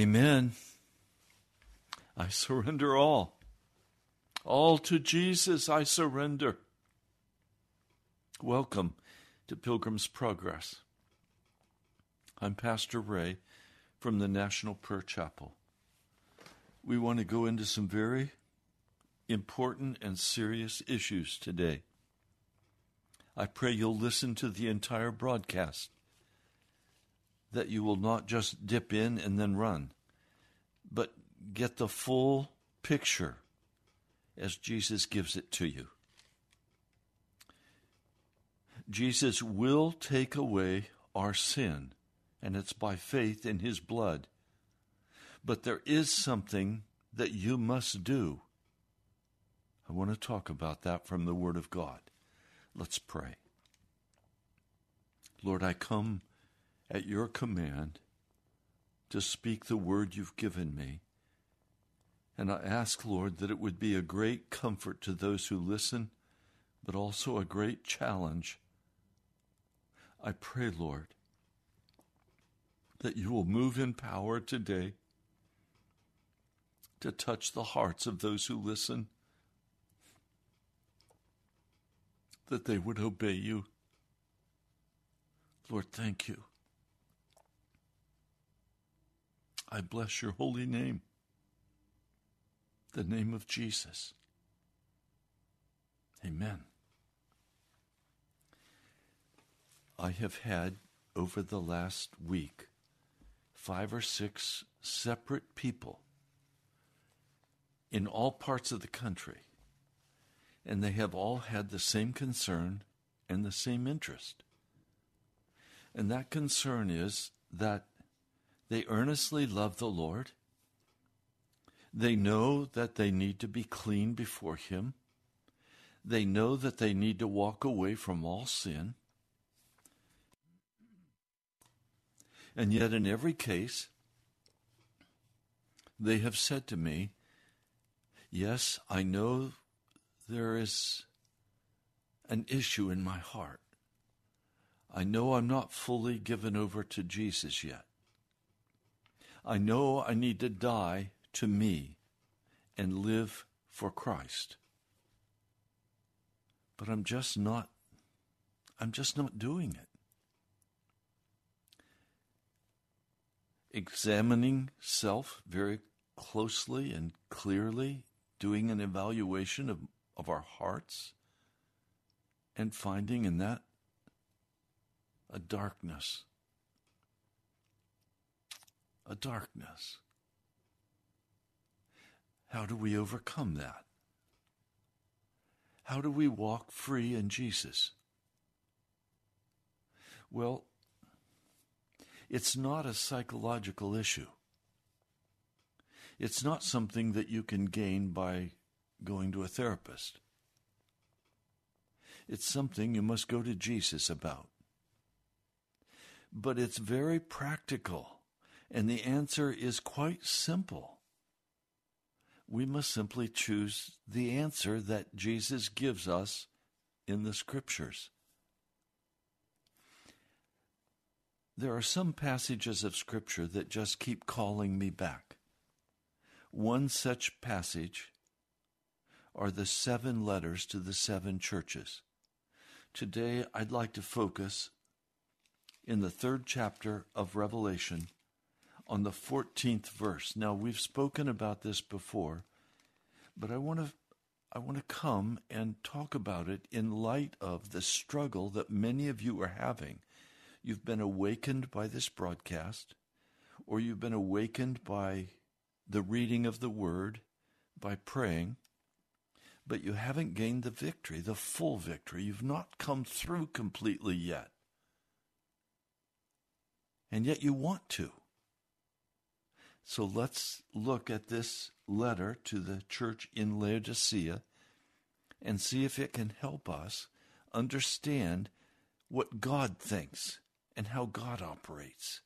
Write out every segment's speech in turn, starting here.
Amen. I surrender all. All to Jesus I surrender. Welcome to Pilgrim's Progress. I'm Pastor Ray from the National Prayer Chapel. We want to go into some very important and serious issues today. I pray you'll listen to the entire broadcast, that you will not just dip in and then run, but get the full picture as Jesus gives it to you. Jesus will take away our sin, and it's by faith in his blood. But there is something that you must do. I want to talk about that from the Word of God. Let's pray. Lord, I come at your command to speak the word you've given me. And I ask, Lord, that it would be a great comfort to those who listen, but also a great challenge. I pray, Lord, that you will move in power today to touch the hearts of those who listen, that they would obey you. Lord, thank you. I bless your holy name, the name of Jesus. Amen. I have had over the last week five or six separate people in all parts of the country, and they have all had the same concern and the same interest. And that concern is that they earnestly love the Lord. They know that they need to be clean before Him. They know that they need to walk away from all sin. And yet, in every case, they have said to me, Yes, I know there is an issue in my heart. I know I'm not fully given over to Jesus yet. I know I need to die to me and live for Christ. But I'm just not I'm just not doing it. Examining self very closely and clearly, doing an evaluation of, of our hearts, and finding in that a darkness. A darkness. How do we overcome that? How do we walk free in Jesus? Well, it's not a psychological issue. It's not something that you can gain by going to a therapist. It's something you must go to Jesus about. But it's very practical, and the answer is quite simple. We must simply choose the answer that Jesus gives us in the Scriptures. there are some passages of Scripture that just keep calling me back. One such passage are the seven letters to the seven churches. Today, I'd like to focus in the third chapter of Revelation on the 14th verse. Now, we've spoken about this before, but I want to I want to come and talk about it in light of the struggle that many of you are having. You've been awakened by this broadcast, or you've been awakened by the reading of the word, by praying, but you haven't gained the victory, the full victory. You've not come through completely yet. And yet you want to. So let's look at this letter to the church in Laodicea and see if it can help us understand what God thinks and how God operates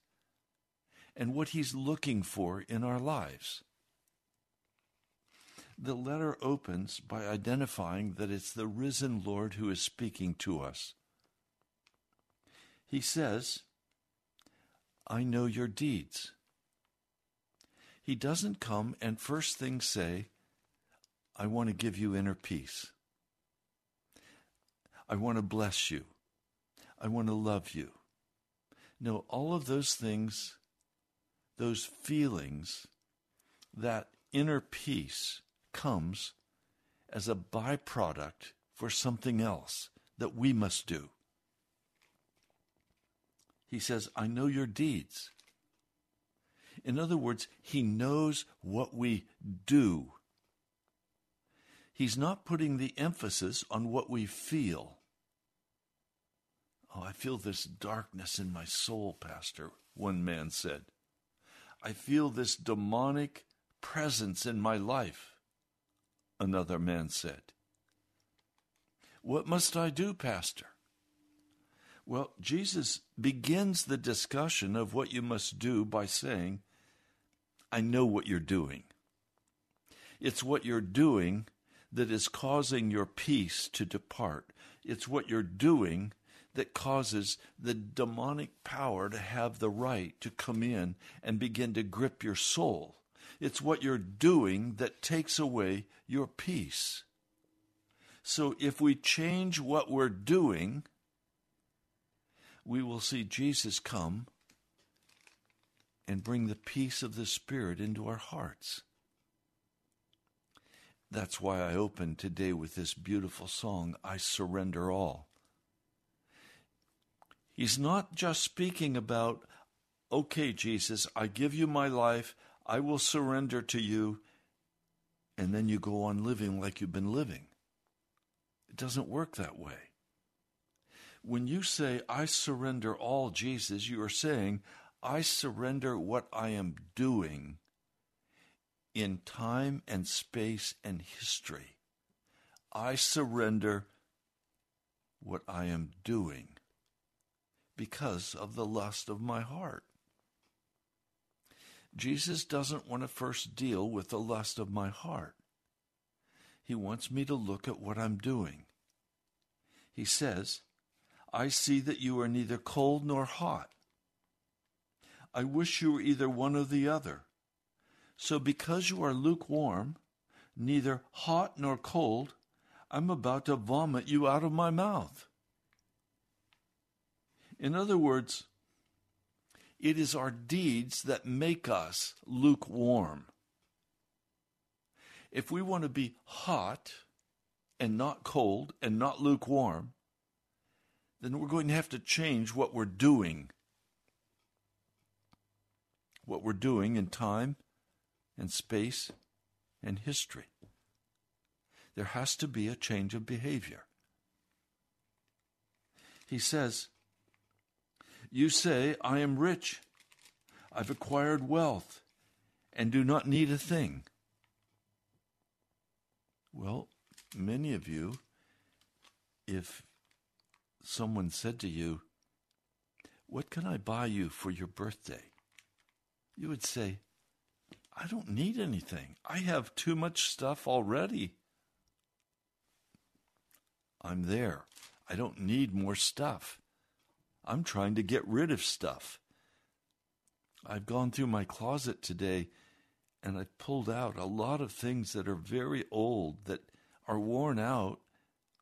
and what He's looking for in our lives. The letter opens by identifying that it's the risen Lord who is speaking to us. He says, I know your deeds. He doesn't come and first thing say, I want to give you inner peace. I want to bless you. I want to love you. No, all of those things, those feelings, that inner peace comes as a byproduct for something else that we must do. He says, I know your deeds. In other words, he knows what we do. He's not putting the emphasis on what we feel. Oh, I feel this darkness in my soul, Pastor, one man said. I feel this demonic presence in my life, another man said. What must I do, Pastor? Well, Jesus begins the discussion of what you must do by saying, I know what you're doing. It's what you're doing that is causing your peace to depart. It's what you're doing that causes the demonic power to have the right to come in and begin to grip your soul. It's what you're doing that takes away your peace. So if we change what we're doing, we will see Jesus come and bring the peace of the Spirit into our hearts. That's why I opened today with this beautiful song, I Surrender All. He's not just speaking about, okay, Jesus, I give you my life, I will surrender to you, and then you go on living like you've been living. It doesn't work that way. When you say, I surrender all, Jesus, you are saying, I surrender what I am doing in time and space and history. I surrender what I am doing because of the lust of my heart. Jesus doesn't want to first deal with the lust of my heart. He wants me to look at what I'm doing. He says, I see that you are neither cold nor hot. I wish you were either one or the other. So because you are lukewarm, neither hot nor cold, I'm about to vomit you out of my mouth. In other words, it is our deeds that make us lukewarm. If we want to be hot and not cold and not lukewarm, then we're going to have to change what we're doing. What we're doing in time and space and history. There has to be a change of behavior. He says, You say, I am rich, I've acquired wealth, and do not need a thing. Well, many of you, if someone said to you, What can I buy you for your birthday? You would say, I don't need anything. I have too much stuff already. I'm there. I don't need more stuff. I'm trying to get rid of stuff. I've gone through my closet today and I've pulled out a lot of things that are very old, that are worn out.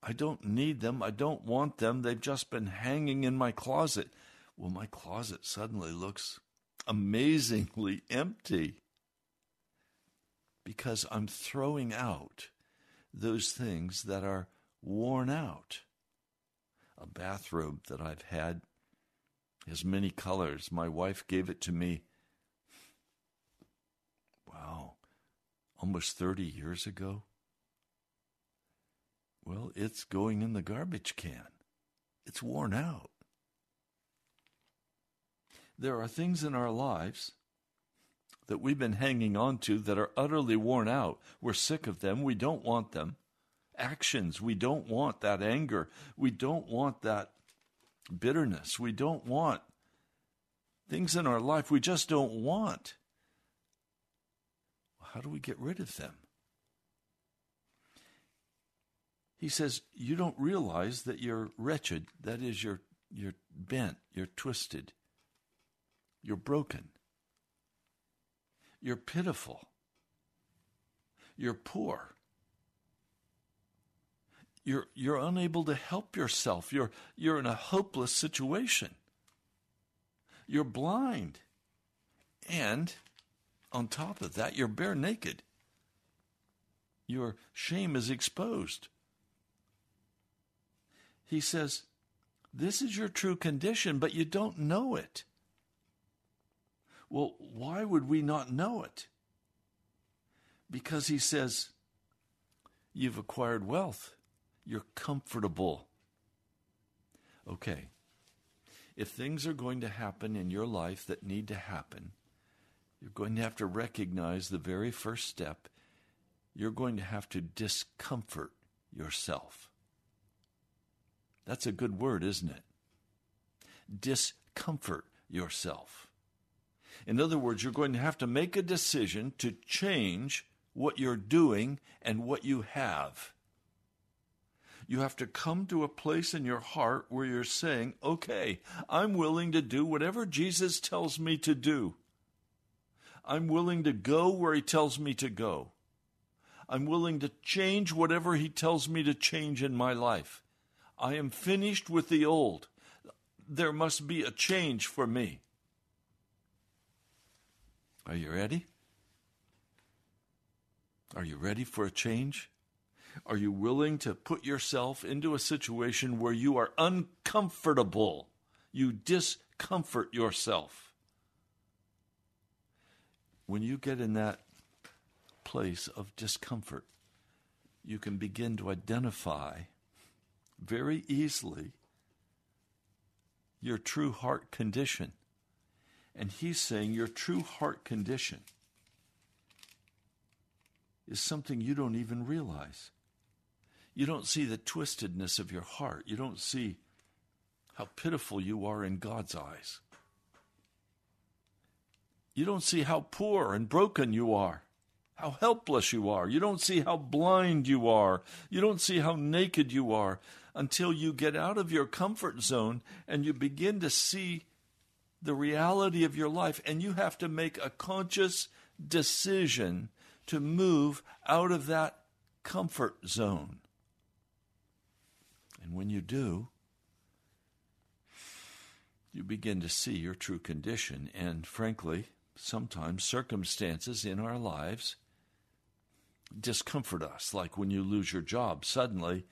I don't need them. I don't want them. They've just been hanging in my closet. Well, my closet suddenly looks amazingly empty because I'm throwing out those things that are worn out. A bathrobe that I've had has many colors. My wife gave it to me, wow, almost 30 years ago. Well, it's going in the garbage can. It's worn out. There are things in our lives that we've been hanging on to that are utterly worn out. We're sick of them. We don't want them. Actions, we don't want that anger. We don't want that bitterness. We don't want things in our life we just don't want. How do we get rid of them? He says, You don't realize that you're wretched. That is, you're, you're bent, you're twisted, you're broken, you're pitiful, you're poor. You're, you're unable to help yourself. You're, you're in a hopeless situation. You're blind. And on top of that, you're bare naked. Your shame is exposed. He says, This is your true condition, but you don't know it. Well, why would we not know it? Because he says, You've acquired wealth. You're comfortable. Okay. If things are going to happen in your life that need to happen, you're going to have to recognize the very first step. You're going to have to discomfort yourself. That's a good word, isn't it? Discomfort yourself. In other words, you're going to have to make a decision to change what you're doing and what you have. You have to come to a place in your heart where you're saying, okay, I'm willing to do whatever Jesus tells me to do. I'm willing to go where he tells me to go. I'm willing to change whatever he tells me to change in my life. I am finished with the old. There must be a change for me. Are you ready? Are you ready for a change? Are you willing to put yourself into a situation where you are uncomfortable? You discomfort yourself. When you get in that place of discomfort, you can begin to identify very easily your true heart condition. And he's saying your true heart condition is something you don't even realize. You don't see the twistedness of your heart. You don't see how pitiful you are in God's eyes. You don't see how poor and broken you are, how helpless you are. You don't see how blind you are. You don't see how naked you are until you get out of your comfort zone and you begin to see the reality of your life. And you have to make a conscious decision to move out of that comfort zone. And when you do, you begin to see your true condition. And frankly, sometimes circumstances in our lives discomfort us, like when you lose your job. Suddenly,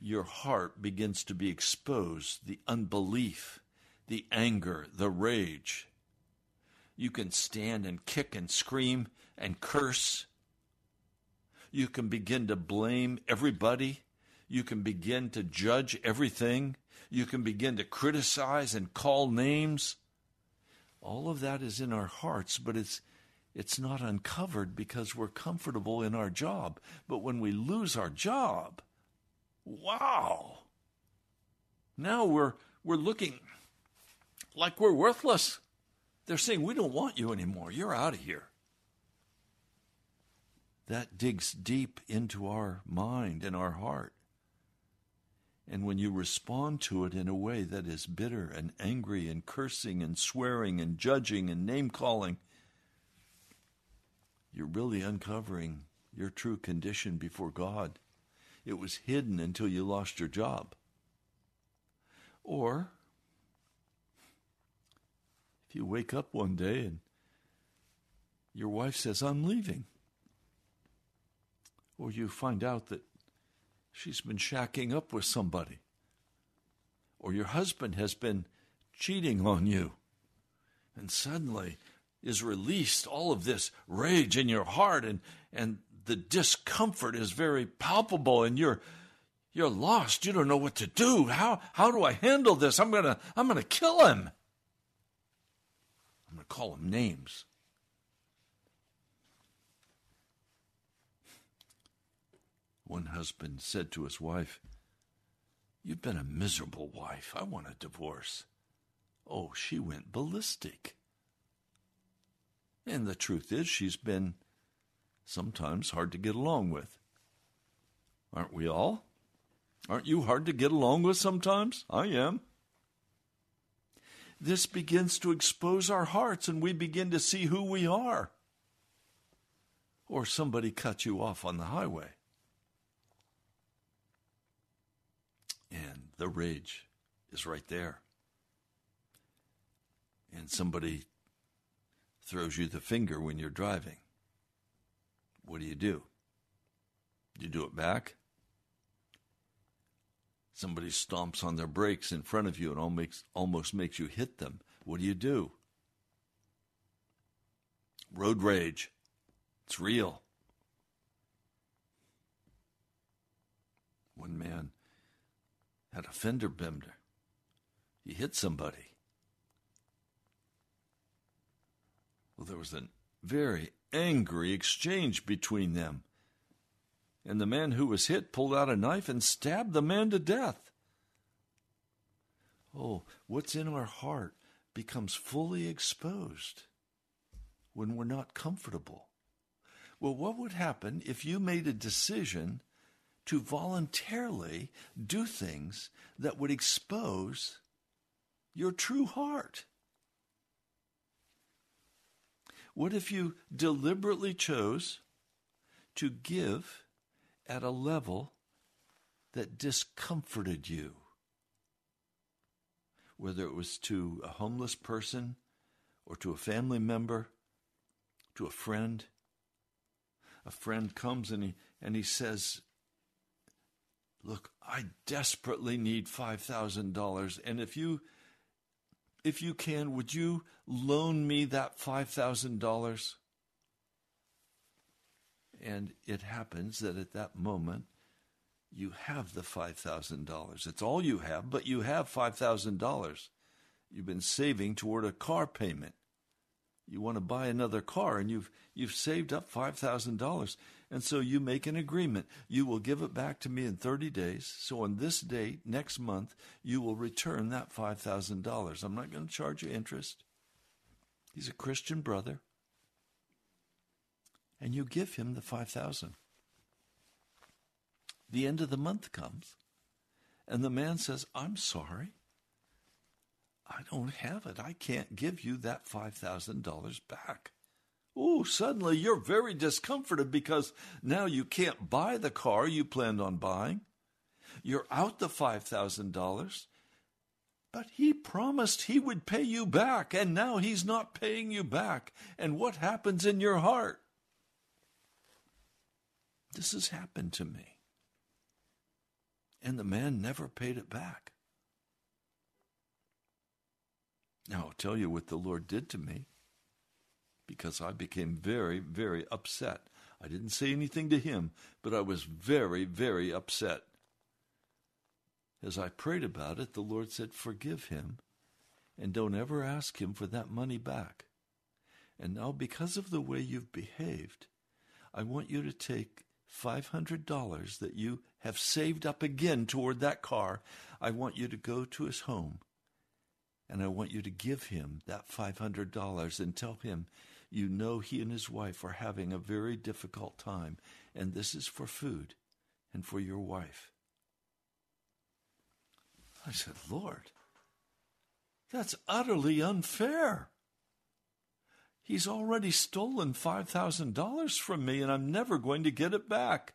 your heart begins to be exposed, the unbelief, the anger, the rage. You can stand and kick and scream and curse. You can begin to blame everybody you can begin to judge everything. You can begin to criticize and call names. All of that is in our hearts, but it's it's not uncovered because we're comfortable in our job. But when we lose our job, wow. Now we're we're looking like we're worthless. They're saying we don't want you anymore. You're out of here. That digs deep into our mind and our heart. And when you respond to it in a way that is bitter and angry and cursing and swearing and judging and name calling, you're really uncovering your true condition before God. It was hidden until you lost your job. Or you wake up one day and your wife says, I'm leaving, or you find out that she's been shacking up with somebody, or your husband has been cheating on you, and suddenly is released all of this rage in your heart and, and the discomfort is very palpable and you're you're lost. You don't know what to do. How how do I handle this? I'm gonna I'm gonna kill him. Call him names. One husband said to his wife, You've been a miserable wife. I want a divorce. Oh, she went ballistic. And the truth is, she's been sometimes hard to get along with. Aren't we all? Aren't you hard to get along with sometimes? I am. This begins to expose our hearts and we begin to see who we are. Or somebody cut you off on the highway. And the rage is right there. And somebody throws you the finger when you're driving. What do you do? You do it back? Somebody stomps on their brakes in front of you and almost, makes you hit them. What do you do? Road rage. It's real. One man had a fender bender. He hit somebody. Well, there was a very angry exchange between them. And the man who was hit pulled out a knife and stabbed the man to death. Oh, what's in our heart becomes fully exposed when we're not comfortable. Well, what would happen if you made a decision to voluntarily do things that would expose your true heart? What if you deliberately chose to give at a level that discomforted you? Whether it was to a homeless person or to a family member, to a friend. A friend comes and he, and he says, Look, I desperately need $5,000. And if you if you can, would you loan me that $5,000? And it happens that at that moment, you have the $5,000. It's all you have, but you have $5,000. You've been saving toward a car payment. You want to buy another car and you've you've saved up $5,000. And so you make an agreement. You will give it back to me in 30 days. So on this date, next month, you will return that $5,000. I'm not going to charge you interest. He's a Christian brother. And you give him the 5000 The end of the month comes, and the man says, I'm sorry. I don't have it. I can't give you that $5,000 back. Oh, suddenly you're very discomforted because now you can't buy the car you planned on buying. You're out the $5,000. But he promised he would pay you back, and now he's not paying you back. And what happens in your heart? This has happened to me. And the man never paid it back. Now, I'll tell you what the Lord did to me because I became very, very upset. I didn't say anything to him, but I was very, very upset. As I prayed about it, the Lord said, Forgive him and don't ever ask him for that money back. And now, because of the way you've behaved, I want you to take $500 that you have saved up again toward that car. I want you to go to his home and I want you to give him that $500 and tell him you know he and his wife are having a very difficult time, and this is for food and for your wife. I said, Lord, that's utterly unfair. He's already stolen $5,000 from me, and I'm never going to get it back.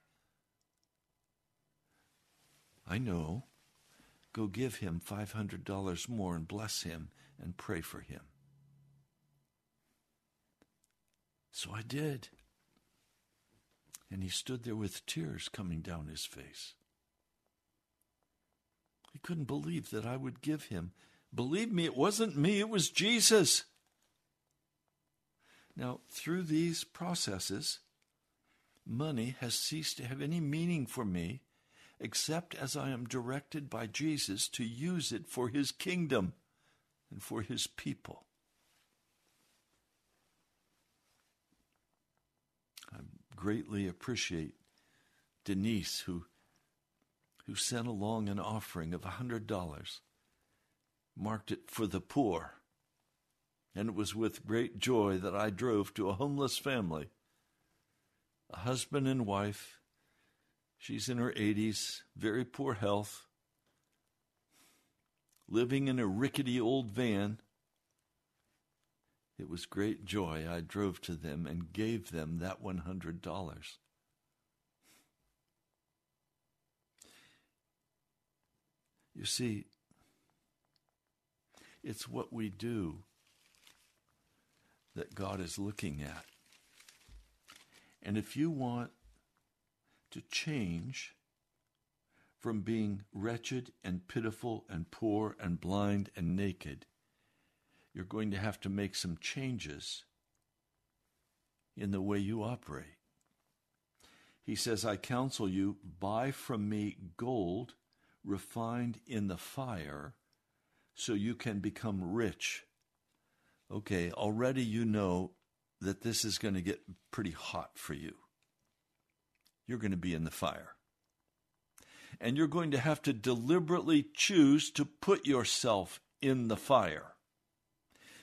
I know. Go give him $500 more and bless him and pray for him. So I did. And he stood there with tears coming down his face. He couldn't believe that I would give him. Believe me, it wasn't me, it was Jesus. Now, through these processes, money has ceased to have any meaning for me except as I am directed by Jesus to use it for his kingdom and for his people. I greatly appreciate Denise who who sent along an offering of a hundred dollars, marked it for the poor, and it was with great joy that I drove to a homeless family, a husband and wife. She's in her 80s, very poor health, living in a rickety old van. It was great joy. I drove to them and gave them that $100. You see, it's what we do that God is looking at. And if you want to change from being wretched and pitiful and poor and blind and naked, you're going to have to make some changes in the way you operate. He says, I counsel you, buy from me gold refined in the fire so you can become rich. Okay, already you know that this is going to get pretty hot for you. You're going to be in the fire. And you're going to have to deliberately choose to put yourself in the fire.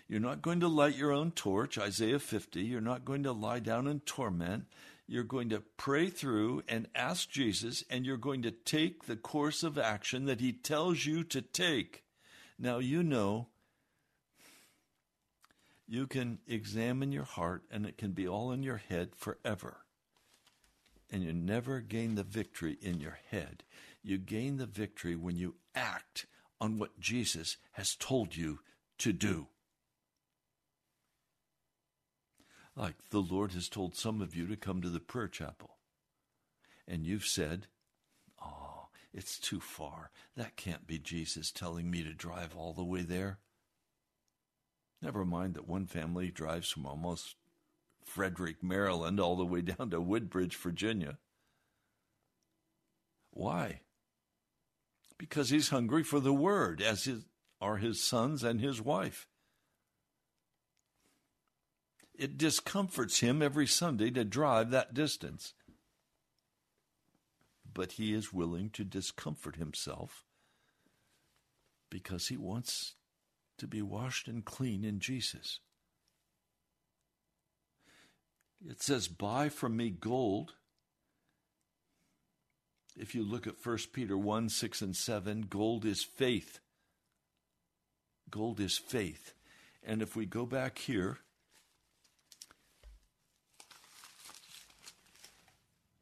You're not going to light your own torch, Isaiah 50. You're not going to lie down in torment. You're going to pray through and ask Jesus, and you're going to take the course of action that He tells you to take. Now, you know, you can examine your heart, and it can be all in your head forever. And you never gain the victory in your head. You gain the victory when you act on what Jesus has told you to do. Like the Lord has told some of you to come to the prayer chapel. And you've said, Oh, it's too far. That can't be Jesus telling me to drive all the way there. Never mind that one family drives from almost Frederick, Maryland, all the way down to Woodbridge, Virginia. Why? Because he's hungry for the word, as his, are his sons and his wife. It discomforts him every Sunday to drive that distance. But he is willing to discomfort himself because he wants to be washed and clean in Jesus. It says, Buy from me gold. If you look at 1 Peter 1 6 and 7, gold is faith. Gold is faith. And if we go back here,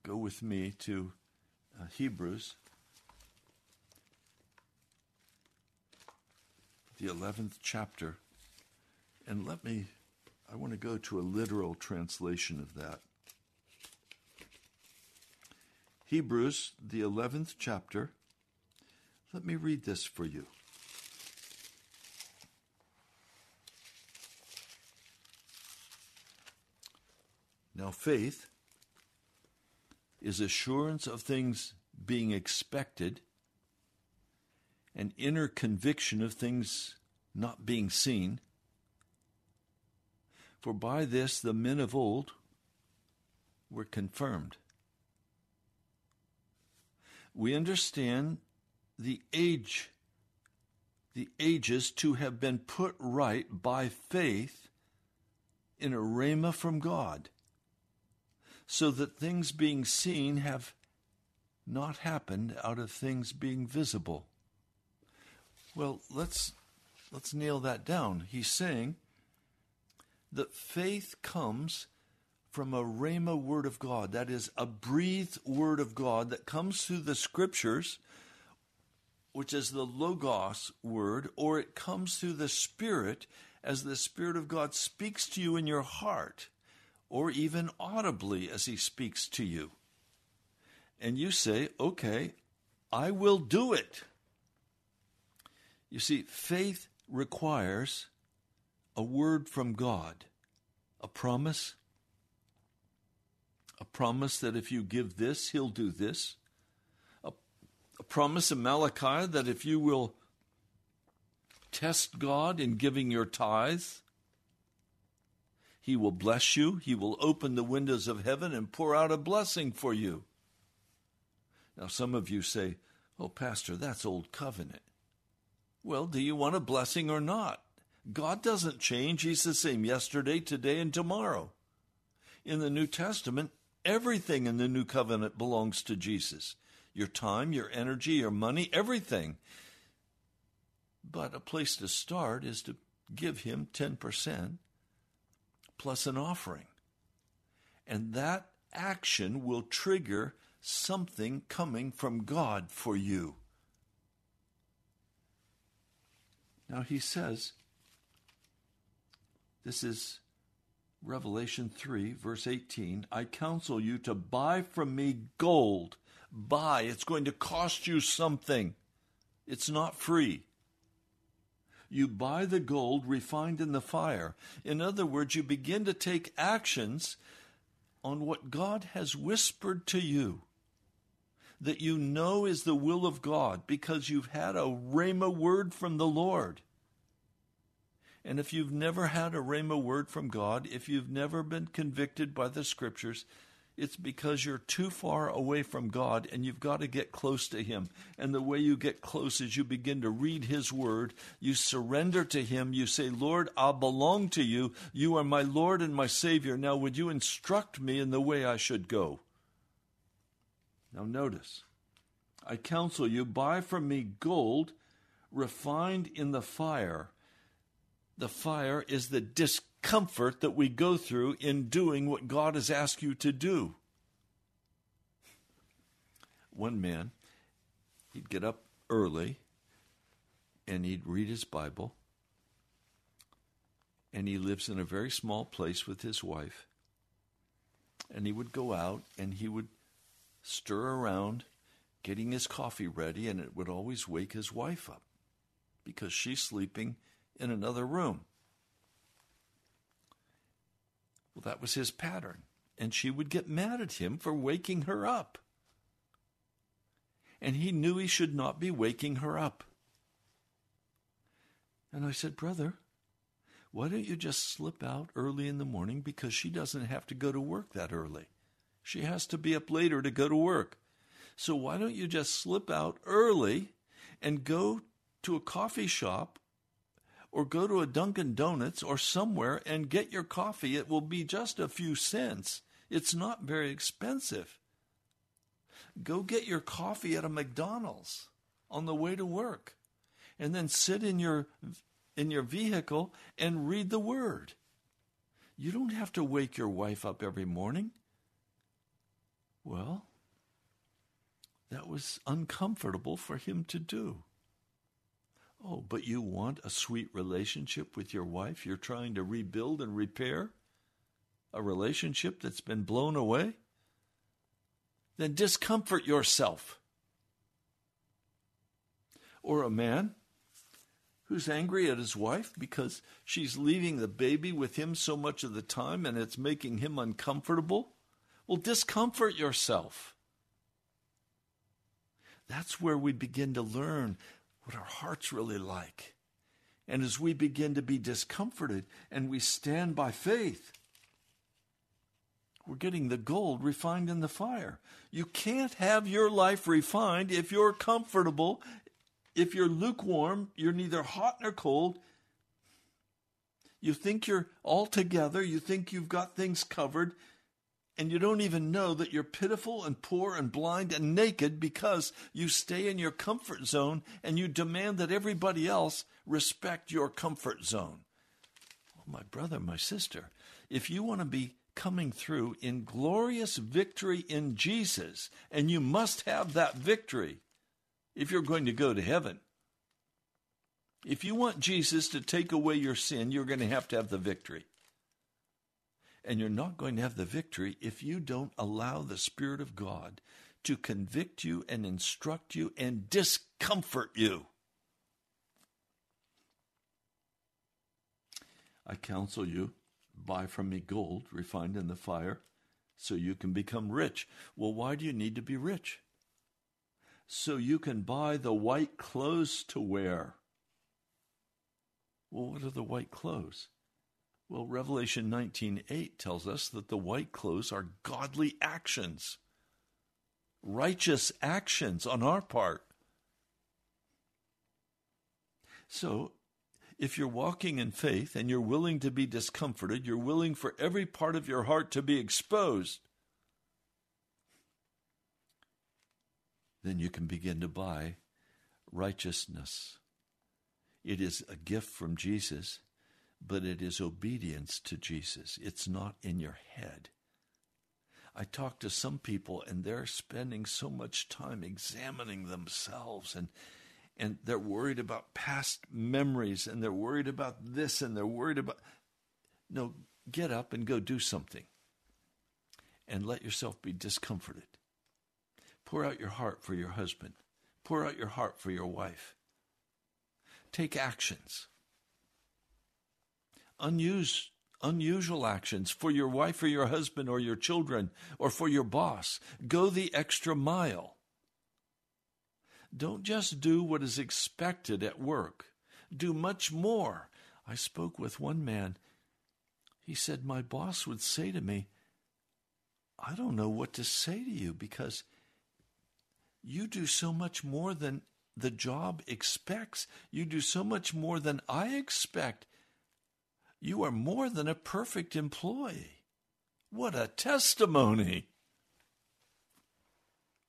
go with me to uh, Hebrews, the 11th chapter, and let me, I want to go to a literal translation of that. Hebrews, the 11th chapter. Let me read this for you. Now, faith is assurance of things being expected, an inner conviction of things not being seen. For by this the men of old were confirmed. We understand the age, the ages to have been put right by faith in a rhema from God so that things being seen have not happened out of things being visible. Well, let's let's nail that down. He's saying that faith comes from a rhema word of God, that is a breathed word of God that comes through the scriptures, which is the logos word, or it comes through the spirit as the spirit of God speaks to you in your heart, or even audibly as he speaks to you. And you say, "Okay, I will do it." You see, faith requires a word from God, a promise, a promise that if you give this, He'll do this, a, a promise in Malachi that if you will test God in giving your tithes, He will bless you, He will open the windows of heaven and pour out a blessing for you. Now, some of you say, Oh, Pastor, that's old covenant. Well, do you want a blessing or not? God doesn't change. He's the same yesterday, today, and tomorrow. In the New Testament, everything in the New Covenant belongs to Jesus your time, your energy, your money, everything. But a place to start is to give Him 10% plus an offering. And that action will trigger something coming from God for you. Now he says, this is Revelation 3, verse 18. I counsel you to buy from me gold. Buy. It's going to cost you something. It's not free. You buy the gold refined in the fire. In other words, you begin to take actions on what God has whispered to you that you know is the will of God because you've had a Rhema word from the Lord. And if you've never had a Rhema word from God, if you've never been convicted by the scriptures, it's because you're too far away from God and you've got to get close to Him. And the way you get close is you begin to read His Word, you surrender to Him, you say, Lord, I belong to you. You are my Lord and my Savior. Now, would you instruct me in the way I should go? Now, notice, I counsel you, buy from me gold refined in the fire. The fire is the discomfort that we go through in doing what God has asked you to do. One man, he'd get up early and he'd read his Bible, and he lives in a very small place with his wife. And he would go out and he would stir around getting his coffee ready, and it would always wake his wife up because she's sleeping in another room. Well, that was his pattern. And she would get mad at him for waking her up. And he knew he should not be waking her up. And I said, Brother, why don't you just slip out early in the morning because she doesn't have to go to work that early? She has to be up later to go to work. So why don't you just slip out early and go to a coffee shop or go to a Dunkin' Donuts or somewhere and get your coffee? It will be just a few cents. It's not very expensive. Go get your coffee at a McDonald's on the way to work and then sit in your in your vehicle and read the word. You don't have to wake your wife up every morning. Well, that was uncomfortable for him to do. Oh, but you want a sweet relationship with your wife? You're trying to rebuild and repair a relationship that's been blown away? Then discomfort yourself. Or a man who's angry at his wife because she's leaving the baby with him so much of the time and it's making him uncomfortable? Well, discomfort yourself. That's where we begin to learn what our heart's really like. And as we begin to be discomforted and we stand by faith, we're getting the gold refined in the fire. You can't have your life refined if you're comfortable. If you're lukewarm, you're neither hot nor cold. You think you're all together, you think you've got things covered, And you don't even know that you're pitiful and poor and blind and naked because you stay in your comfort zone and you demand that everybody else respect your comfort zone. Oh, my brother, my sister, if you want to be coming through in glorious victory in Jesus, and you must have that victory if you're going to go to heaven. If you want Jesus to take away your sin, you're going to have to have the victory. And you're not going to have the victory if you don't allow the Spirit of God to convict you and instruct you and discomfort you. I counsel you buy from me gold refined in the fire so you can become rich. Well, why do you need to be rich? So you can buy the white clothes to wear. Well, what are the white clothes? Well, Revelation 19:8 tells us that the white clothes are godly actions. Righteous actions on our part. So, if you're walking in faith and you're willing to be discomforted, you're willing for every part of your heart to be exposed, then you can begin to buy righteousness. It is a gift from Jesus, but it is obedience to Jesus. It's not in your head. I talk to some people and they're spending so much time examining themselves and and they're worried about past memories and they're worried about this and they're worried about no get up and go do something and let yourself be discomforted pour out your heart for your husband pour out your heart for your wife take actions unused unusual actions for your wife or your husband or your children or for your boss go the extra mile don't just do what is expected at work, do much more. I spoke with one man. He said, My boss would say to me, I don't know what to say to you because you do so much more than the job expects. You do so much more than I expect. You are more than a perfect employee. What a testimony!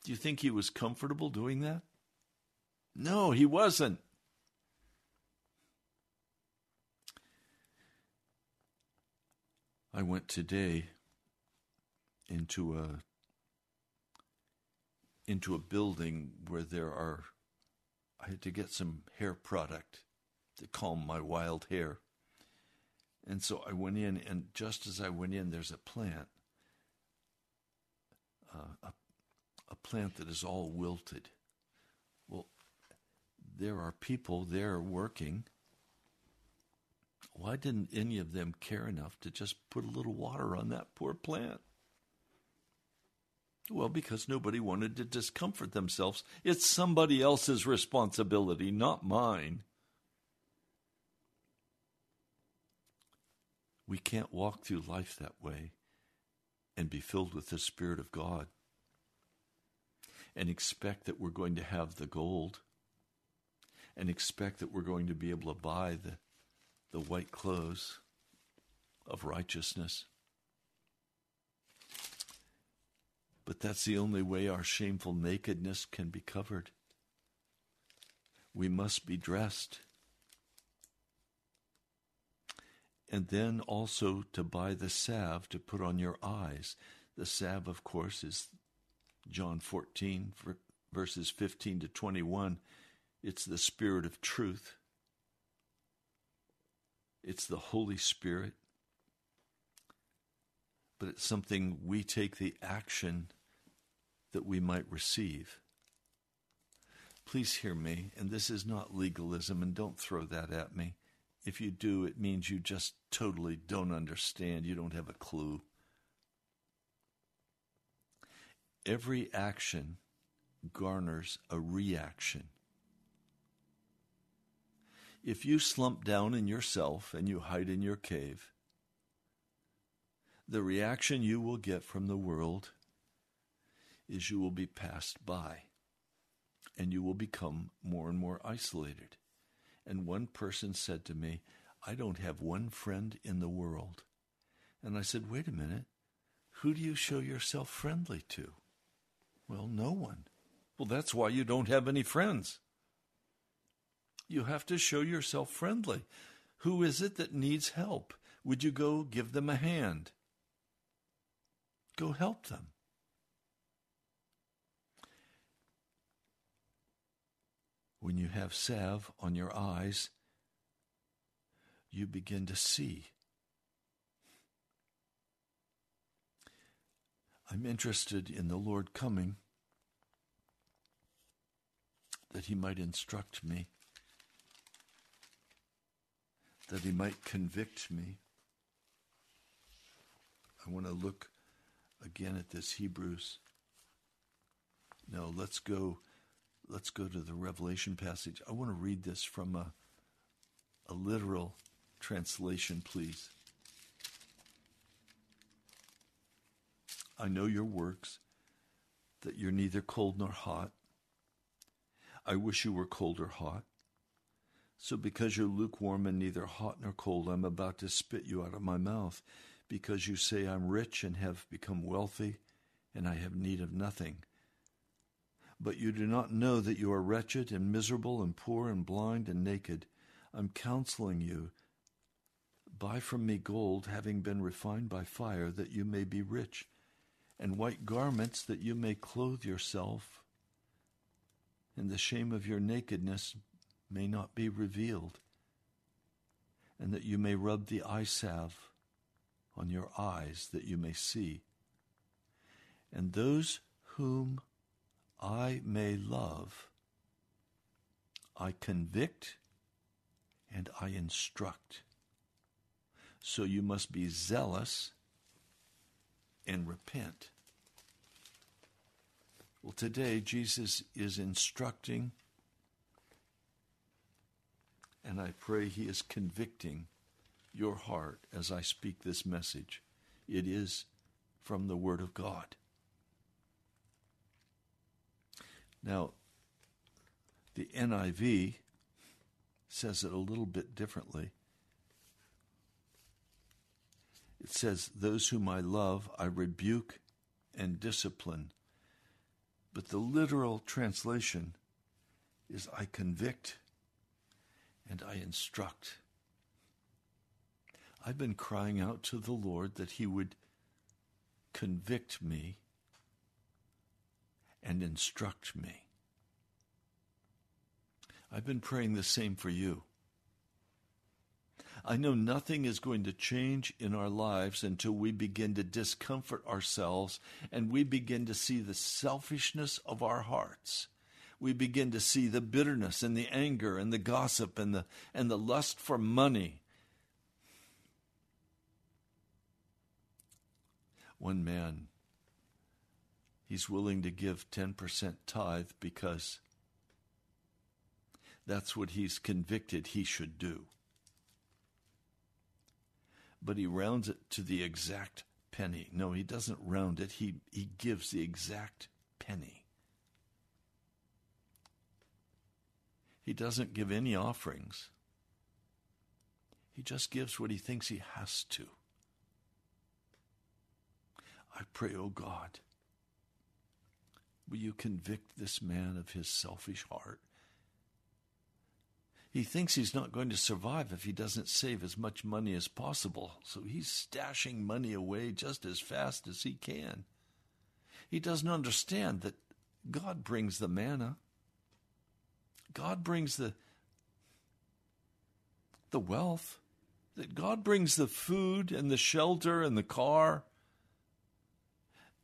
Do you think he was comfortable doing that? No, he wasn't. I went today into a into a building where there are I had to get some hair product to calm my wild hair. And so I went in and just as I went in there's a plant uh, a, a plant that is all wilted. Well, there are people there working. Why didn't any of them care enough to just put a little water on that poor plant? Well, because nobody wanted to discomfort themselves. It's somebody else's responsibility, not mine. We can't walk through life that way and be filled with the Spirit of God and expect that we're going to have the gold and expect that we're going to be able to buy the, the white clothes of righteousness. But that's the only way our shameful nakedness can be covered. We must be dressed. And then also to buy the salve to put on your eyes. The salve, of course, is John 14, verses 15 to 21. It's the Spirit of truth, it's the Holy Spirit, but it's something we take the action that we might receive. Please hear me, and this is not legalism, and don't throw that at me. If you do, it means you just totally don't understand. You don't have a clue. Every action garners a reaction. If you slump down in yourself and you hide in your cave, the reaction you will get from the world is you will be passed by and you will become more and more isolated. And one person said to me, I don't have one friend in the world. And I said, wait a minute, who do you show yourself friendly to? Well, no one. Well, that's why you don't have any friends. You have to show yourself friendly. Who is it that needs help? Would you go give them a hand? Go help them. When you have salve on your eyes, you begin to see. I'm interested in the Lord coming that he might instruct me, that he might convict me. I want to look again at this Hebrews. No, let's go let's go to the Revelation passage. I want to read this from a a literal translation, please. I know your works, that you're neither cold nor hot. I wish you were cold or hot. So, because you're lukewarm and neither hot nor cold, I'm about to spit you out of my mouth. Because you say, I'm rich and have become wealthy, and I have need of nothing. But you do not know that you are wretched and miserable and poor and blind and naked. I'm counseling you buy from me gold, having been refined by fire, that you may be rich, and white garments, that you may clothe yourself, and the shame of your nakedness may not be revealed, and that you may rub the eye salve on your eyes, that you may see. And those whom I may love, I convict and I instruct. So you must be zealous and repent. Well, today Jesus is instructing, and I pray He is convicting your heart as I speak this message. It is from the Word of God. Now, the NIV says it a little bit differently. It says, Those whom I love, I rebuke and discipline. But the literal translation is, I convict and I instruct. I've been crying out to the Lord that He would convict me and instruct me. I've been praying the same for you. I know nothing is going to change in our lives until we begin to discomfort ourselves and we begin to see the selfishness of our hearts. We begin to see the bitterness and the anger and the gossip and the, and the lust for money. One man, he's willing to give 10% tithe because that's what he's convicted he should do but he rounds it to the exact penny. No, he doesn't round it, he, he gives the exact penny. He doesn't give any offerings. He just gives what he thinks he has to. I pray, O oh God, will you convict this man of his selfish heart? he thinks he's not going to survive if he doesn't save as much money as possible. So he's stashing money away just as fast as he can. He doesn't understand that God brings the manna. God brings the the wealth. That God brings the food and the shelter and the car.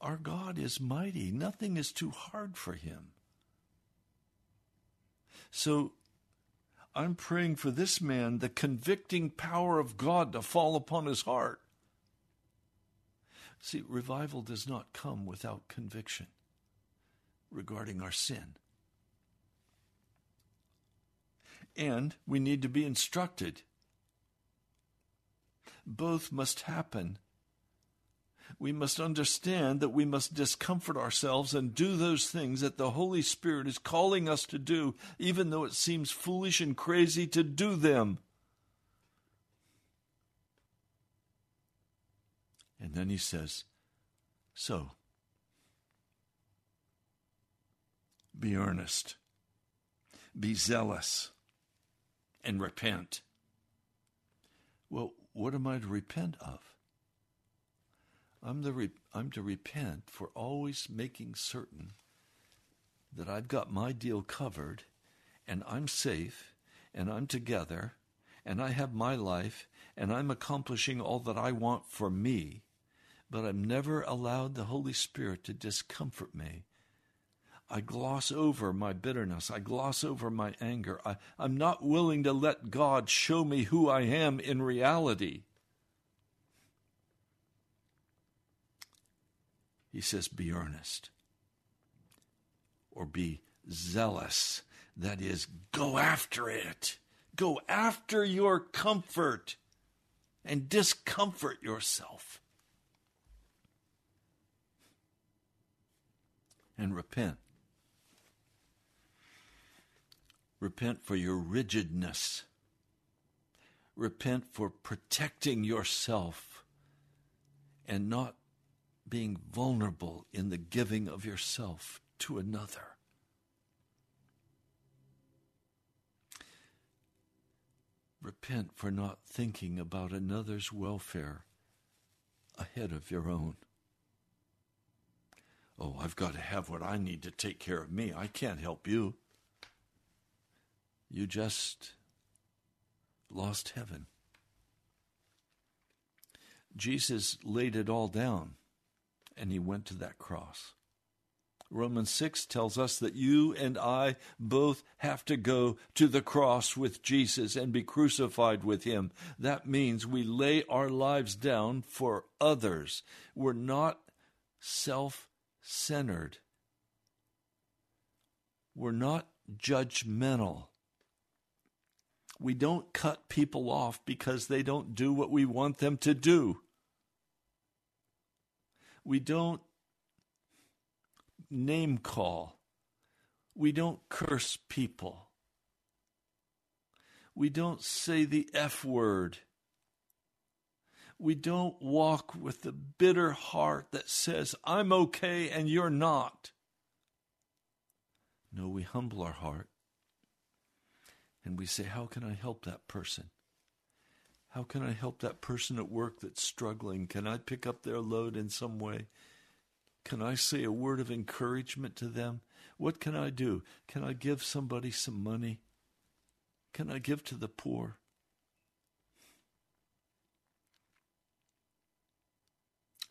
Our God is mighty. Nothing is too hard for him. So I'm praying for this man the convicting power of God to fall upon his heart. See, revival does not come without conviction regarding our sin. And we need to be instructed. Both must happen we must understand that we must discomfort ourselves and do those things that the Holy Spirit is calling us to do, even though it seems foolish and crazy to do them. And then he says, So, be earnest, be zealous, and repent. Well, what am I to repent of? I'm, the re- I'm to repent for always making certain that I've got my deal covered and I'm safe and I'm together and I have my life and I'm accomplishing all that I want for me, but I'm never allowed the Holy Spirit to discomfort me. I gloss over my bitterness. I gloss over my anger. I, I'm not willing to let God show me who I am in reality. He says, be earnest or be zealous. That is, go after it. Go after your comfort and discomfort yourself. And repent. Repent for your rigidness. Repent for protecting yourself and not being vulnerable in the giving of yourself to another. Repent for not thinking about another's welfare ahead of your own. Oh, I've got to have what I need to take care of me. I can't help you. You just lost heaven. Jesus laid it all down and he went to that cross. Romans 6 tells us that you and I both have to go to the cross with Jesus and be crucified with him. That means we lay our lives down for others. We're not self centered, we're not judgmental. We don't cut people off because they don't do what we want them to do. We don't name call. We don't curse people. We don't say the F word. We don't walk with the bitter heart that says, I'm okay and you're not. No, we humble our heart and we say, How can I help that person? How can I help that person at work that's struggling? Can I pick up their load in some way? Can I say a word of encouragement to them? What can I do? Can I give somebody some money? Can I give to the poor?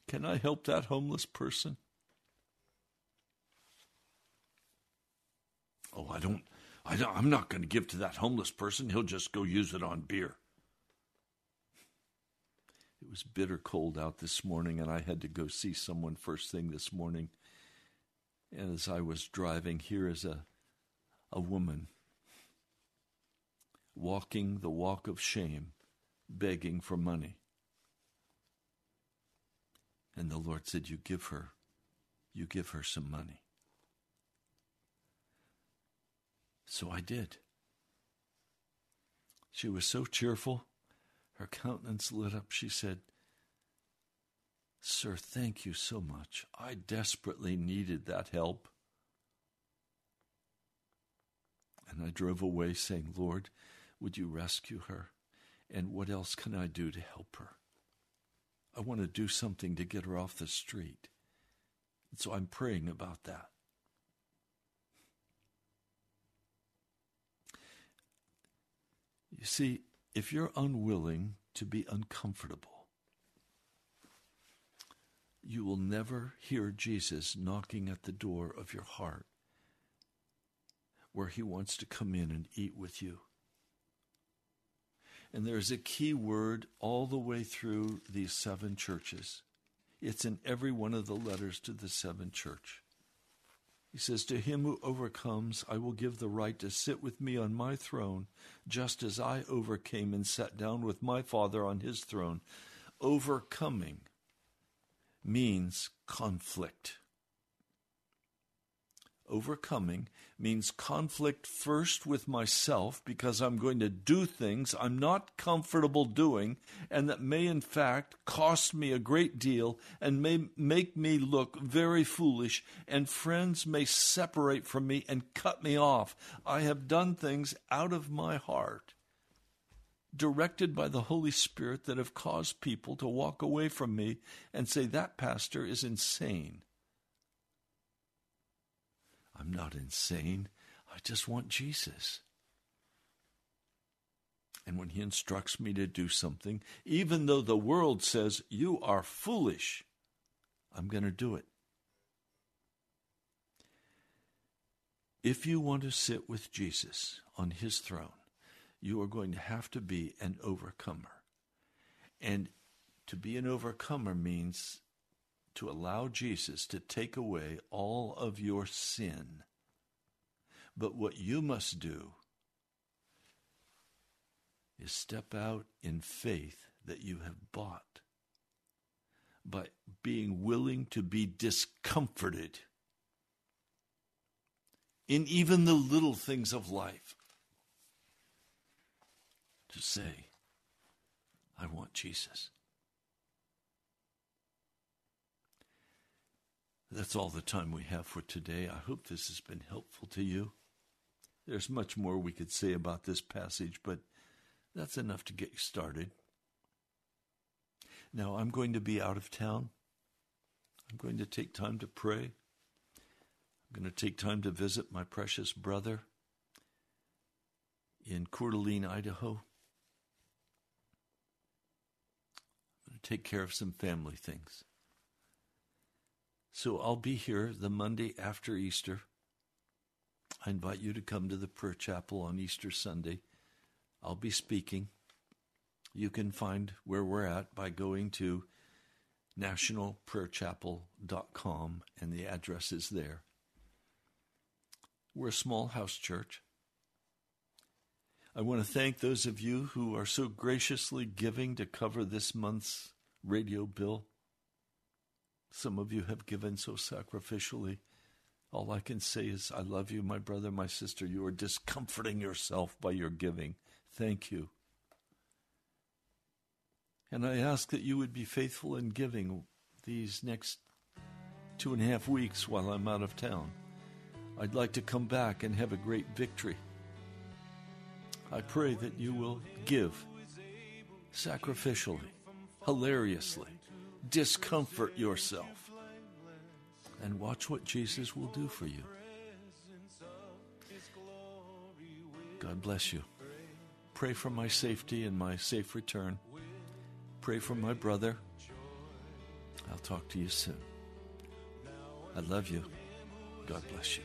Can I help that homeless person? Oh, I don't, I don't I'm not going to give to that homeless person. He'll just go use it on beer. It was bitter cold out this morning, and I had to go see someone first thing this morning. And as I was driving, here is a, a woman walking the walk of shame, begging for money. And the Lord said, You give her, you give her some money. So I did. She was so cheerful. Her countenance lit up. She said, Sir, thank you so much. I desperately needed that help. And I drove away saying, Lord, would you rescue her? And what else can I do to help her? I want to do something to get her off the street. So I'm praying about that. You see, if you're unwilling to be uncomfortable, you will never hear Jesus knocking at the door of your heart where he wants to come in and eat with you. And there's a key word all the way through these seven churches. It's in every one of the letters to the seven church. He says, To him who overcomes, I will give the right to sit with me on my throne, just as I overcame and sat down with my Father on his throne. Overcoming means conflict. Overcoming means conflict first with myself because I'm going to do things I'm not comfortable doing and that may in fact cost me a great deal and may make me look very foolish and friends may separate from me and cut me off. I have done things out of my heart directed by the Holy Spirit that have caused people to walk away from me and say that pastor is insane. I'm not insane. I just want Jesus. And when he instructs me to do something, even though the world says, You are foolish, I'm going to do it. If you want to sit with Jesus on his throne, you are going to have to be an overcomer. And to be an overcomer means to allow Jesus to take away all of your sin. But what you must do is step out in faith that you have bought by being willing to be discomforted in even the little things of life. To say, I want Jesus. That's all the time we have for today. I hope this has been helpful to you. There's much more we could say about this passage, but that's enough to get you started. Now, I'm going to be out of town. I'm going to take time to pray. I'm going to take time to visit my precious brother in Coeur d'Alene, Idaho. I'm going to take care of some family things. So I'll be here the Monday after Easter. I invite you to come to the prayer chapel on Easter Sunday. I'll be speaking. You can find where we're at by going to nationalprayerchapel.com, and the address is there. We're a small house church. I want to thank those of you who are so graciously giving to cover this month's radio bill. Some of you have given so sacrificially. All I can say is, I love you, my brother, my sister. You are discomforting yourself by your giving. Thank you. And I ask that you would be faithful in giving these next two and a half weeks while I'm out of town. I'd like to come back and have a great victory. I pray that you will give sacrificially, hilariously, discomfort yourself, and watch what Jesus will do for you. God bless you. Pray for my safety and my safe return. Pray for my brother. I'll talk to you soon. I love you. God bless you.